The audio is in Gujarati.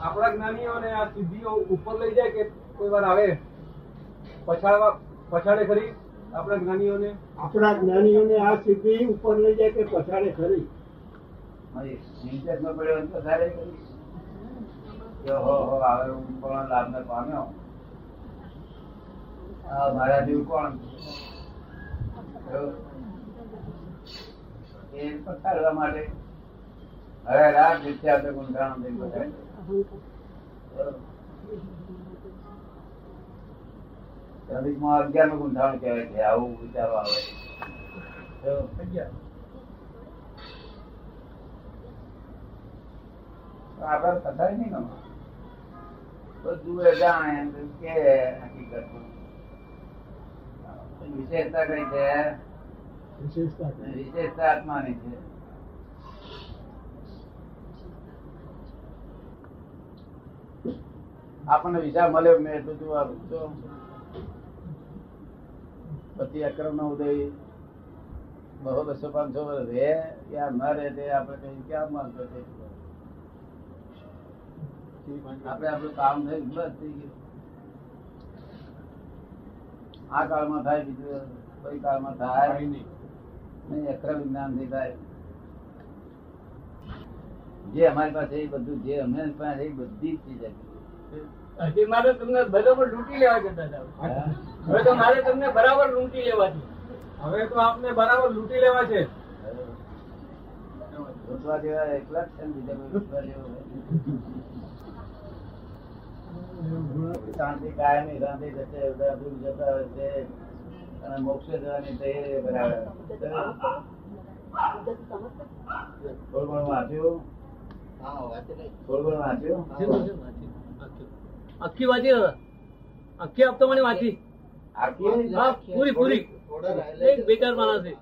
આપણા જ્ઞાનીઓને આ સિદ્ધિઓ ઉપર લઈ જાય કે કોઈ વાર આવે પછાડવા પછાડે ખરી આપણા જ્ઞાનીઓને? આપણા જ્ઞાનીઓને આ સિદ્ધિ ઉપર લઈ જાય કે પછાડે ખરી? મારી જેવું કોણ. એ વિચાર તો ગુંઠાણું કહેવાય છે, આવું વિચારવા આવે આગળ પથારી નહીં ગમે. બધું જાણે કે હકીકતમાં. વિશેષતા કઈ છે? વિશેષતા આત્માની છે. આપણને વિઝા મળ્યો મેં એટલું આ તો પછી અક્રમ નો ઉદય બહુ બસો પાંચસો રહે યા ન રહે તે આપણે કઈ ક્યાં માનતો આપણે આપણું કામ થઈ બસ થઈ ગયું. આ કાળમાં થાય બીજું કોઈ કાળમાં થાય નહીં. અક્રમ વિજ્ઞાનથી થાય. જે અમારી પાસે એ બધું જે અમે પાસે એ બધી જ ચીજ હતી. હજી મારે તમને બરાબર લૂંટી લેવા જતા હવે તો મારે તમને બરાબર લૂંટી લેવા છે હવે તો આપને બરાબર લૂંટી લેવા છે. લૂંટવા જેવા એકલા જ છે ને બીજા કોઈ લૂંટવા જેવો. શાંતિ કાયમી શાંતિ જશે દુઃખ જતા હશે અને મોક્ષ જવાની તૈયારી બરાબર થોડું ઘણું વાંચ્યું? થોડું ઘણું વાંચ્યું? આખી વાંચી આખી આપતો મને વાંચી. આખી? પૂરી પૂરી. એક બેકાર માણસ છે.